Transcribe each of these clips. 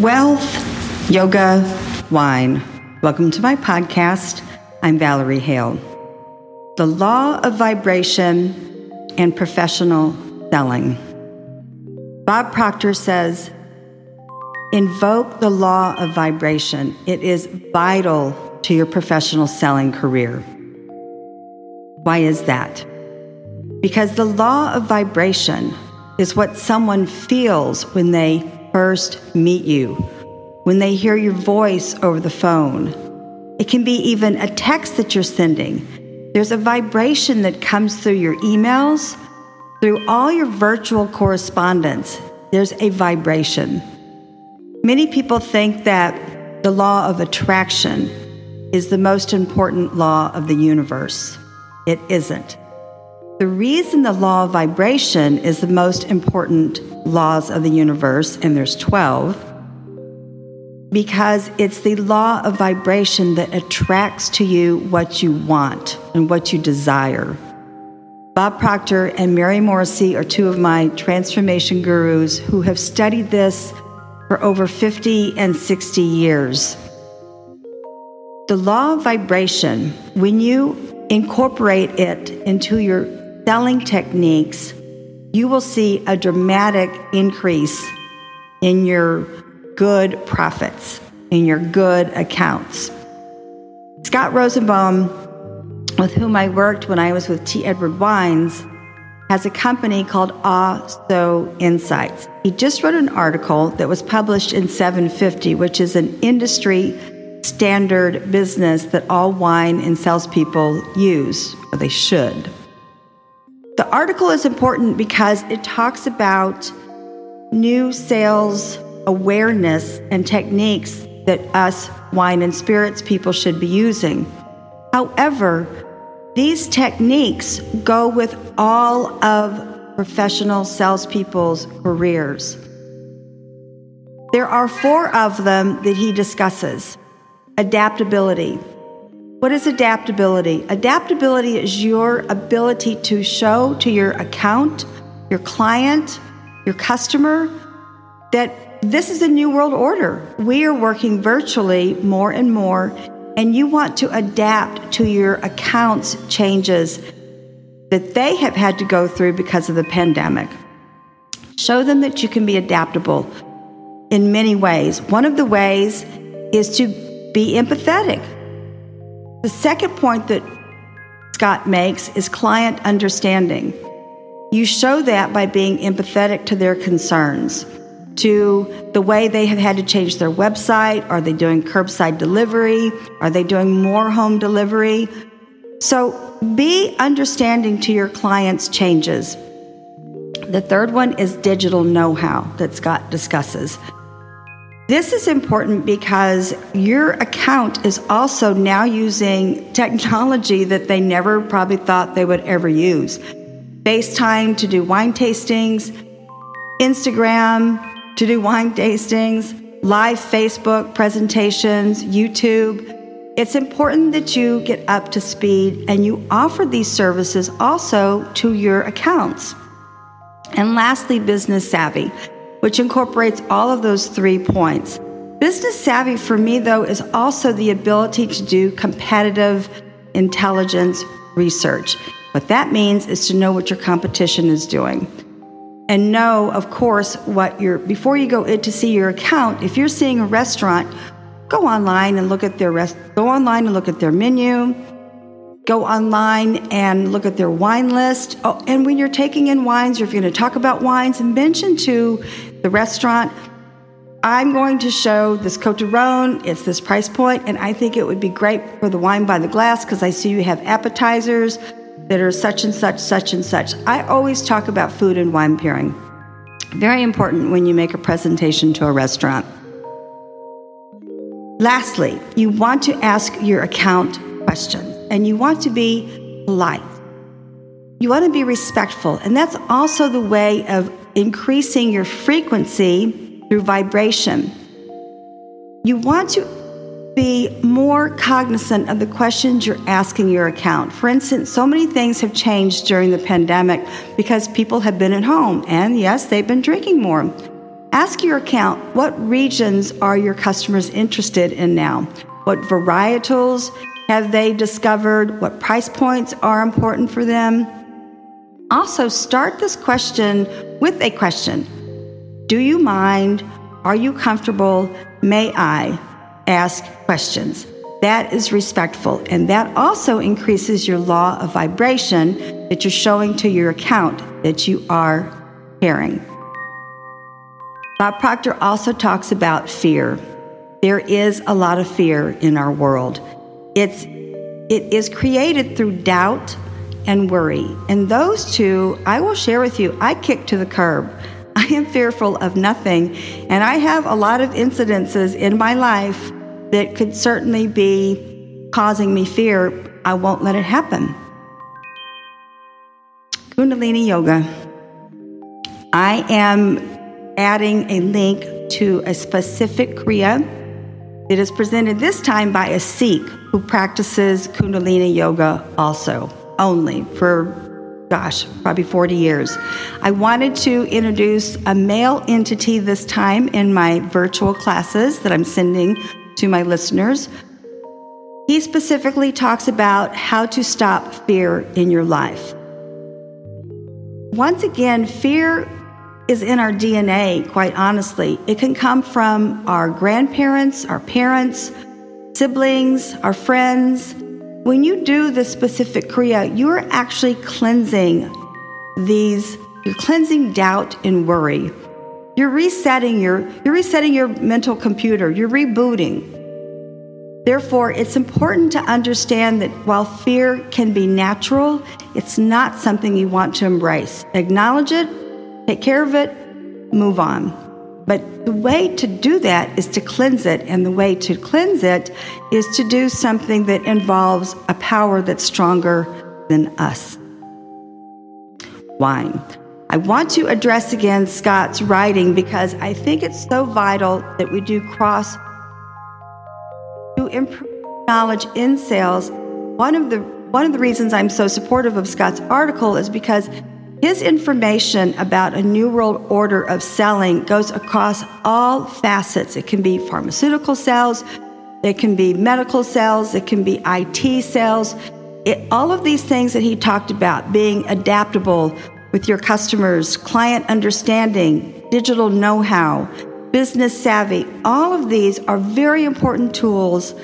Wealth, yoga, wine. Welcome to my podcast. I'm Valerie Hale. The law of vibration and professional selling. Bob Proctor says, invoke the law of vibration. It is vital to your professional selling career. Why is that? Because the law of vibration is what someone feels when they first meet you, when they hear your voice over the phone. It can be even a text that you're sending. There's a vibration that comes through your emails, through all your virtual correspondence. There's a vibration. Many people think that the law of attraction is the most important law of the universe. It isn't. The reason the law of vibration is the most important laws of the universe, and there's 12, because it's the law of vibration that attracts to you what you want and what you desire. Bob Proctor and Mary Morrissey are two of my transformation gurus who have studied this for over 50 and 60 years. The law of vibration, when you incorporate it into your selling techniques, you will see a dramatic increase in your good profits, in your good accounts. Scott Rosenbaum, with whom I worked when I was with T. Edward Wines, has a company called Also Insights. He just wrote an article that was published in 750, which is an industry standard business that all wine and salespeople use, or they should. The article is important because it talks about new sales awareness and techniques that us wine and spirits people should be using. However, these techniques go with all of professional salespeople's careers. There are four of them that he discusses adaptability, what is adaptability? Adaptability is your ability to show to your account, your client, your customer that this is a new world order. We are working virtually more and more, and you want to adapt to your account's changes that they have had to go through because of the pandemic. Show them that you can be adaptable in many ways. One of the ways is to be empathetic. The second point that Scott makes is client understanding. You show that by being empathetic to their concerns, to the way they have had to change their website. Are they doing curbside delivery? Are they doing more home delivery? So be understanding to your clients' changes. The third one is digital know how that Scott discusses. This is important because your account is also now using technology that they never probably thought they would ever use. FaceTime to do wine tastings, Instagram to do wine tastings, live Facebook presentations, YouTube. It's important that you get up to speed and you offer these services also to your accounts. And lastly, business savvy which incorporates all of those three points. Business savvy for me, though, is also the ability to do competitive intelligence research. What that means is to know what your competition is doing. And know, of course, what your before you go in to see your account, if you're seeing a restaurant, go online and look at their rest go online and look at their menu, go online and look at their wine list. Oh, and when you're taking in wines, or if you're going to talk about wines, and mention to the restaurant, I'm going to show this Cote de Rhone. It's this price point, and I think it would be great for the wine by the glass because I see you have appetizers that are such and such, such and such. I always talk about food and wine pairing. Very important when you make a presentation to a restaurant. Lastly, you want to ask your account questions and you want to be polite. You want to be respectful, and that's also the way of increasing your frequency through vibration. You want to be more cognizant of the questions you're asking your account. For instance, so many things have changed during the pandemic because people have been at home, and yes, they've been drinking more. Ask your account what regions are your customers interested in now? What varietals have they discovered? What price points are important for them? Also, start this question with a question Do you mind? Are you comfortable? May I ask questions? That is respectful, and that also increases your law of vibration that you're showing to your account that you are caring. Bob Proctor also talks about fear. There is a lot of fear in our world. It's it is created through doubt and worry. And those two, I will share with you, I kick to the curb. I am fearful of nothing, and I have a lot of incidences in my life that could certainly be causing me fear. I won't let it happen. Kundalini Yoga. I am adding a link to a specific Kriya. It is presented this time by a Sikh who practices Kundalini Yoga also, only for gosh, probably 40 years. I wanted to introduce a male entity this time in my virtual classes that I'm sending to my listeners. He specifically talks about how to stop fear in your life. Once again, fear is in our DNA, quite honestly. It can come from our grandparents, our parents, siblings, our friends. When you do this specific Kriya, you're actually cleansing these, you're cleansing doubt and worry. You're resetting your you're resetting your mental computer. You're rebooting. Therefore, it's important to understand that while fear can be natural, it's not something you want to embrace. Acknowledge it, take care of it, move on. But the way to do that is to cleanse it, and the way to cleanse it is to do something that involves a power that's stronger than us. Wine. I want to address again Scott's writing because I think it's so vital that we do cross to improve knowledge in sales, one of the one of the reasons I'm so supportive of Scott's article is because his information about a new world order of selling goes across all facets. It can be pharmaceutical sales, it can be medical sales, it can be IT sales. It, all of these things that he talked about, being adaptable with your customers, client understanding, digital know how, business savvy, all of these are very important tools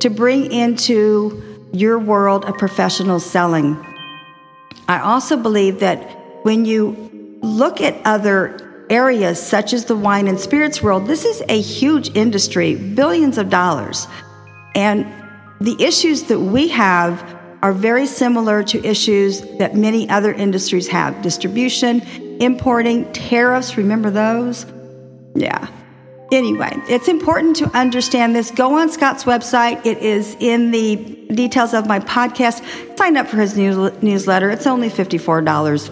to bring into your world of professional selling. I also believe that when you look at other areas such as the wine and spirits world, this is a huge industry, billions of dollars. And the issues that we have are very similar to issues that many other industries have distribution, importing, tariffs. Remember those? Yeah. Anyway, it's important to understand this. Go on Scott's website. It is in the details of my podcast. Sign up for his news- newsletter. It's only $54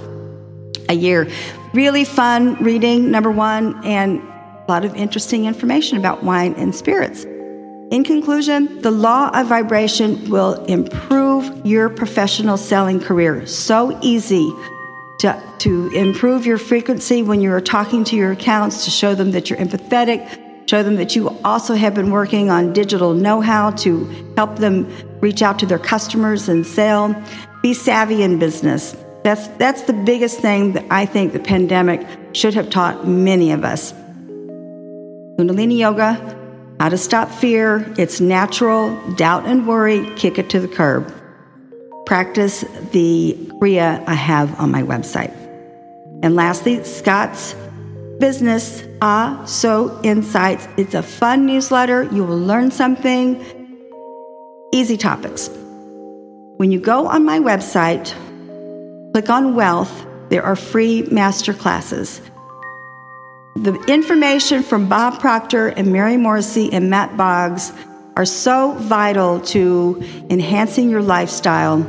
a year. Really fun reading, number one, and a lot of interesting information about wine and spirits. In conclusion, the law of vibration will improve your professional selling career. So easy to, to improve your frequency when you're talking to your accounts, to show them that you're empathetic, show them that you also have been working on digital know how to help them reach out to their customers and sell. Be savvy in business. That's, that's the biggest thing that I think the pandemic should have taught many of us. Kundalini Yoga, how to stop fear. It's natural. Doubt and worry, kick it to the curb practice the Kriya I have on my website. And lastly, Scott's business, Ah So Insights. It's a fun newsletter. You will learn something. Easy topics. When you go on my website, click on Wealth, there are free master classes. The information from Bob Proctor and Mary Morrissey and Matt Boggs are so vital to enhancing your lifestyle.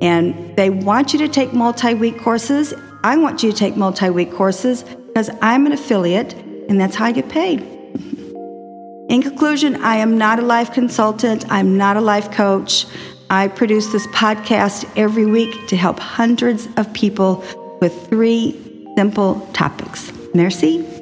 And they want you to take multi week courses. I want you to take multi week courses because I'm an affiliate and that's how I get paid. In conclusion, I am not a life consultant, I'm not a life coach. I produce this podcast every week to help hundreds of people with three simple topics. Merci.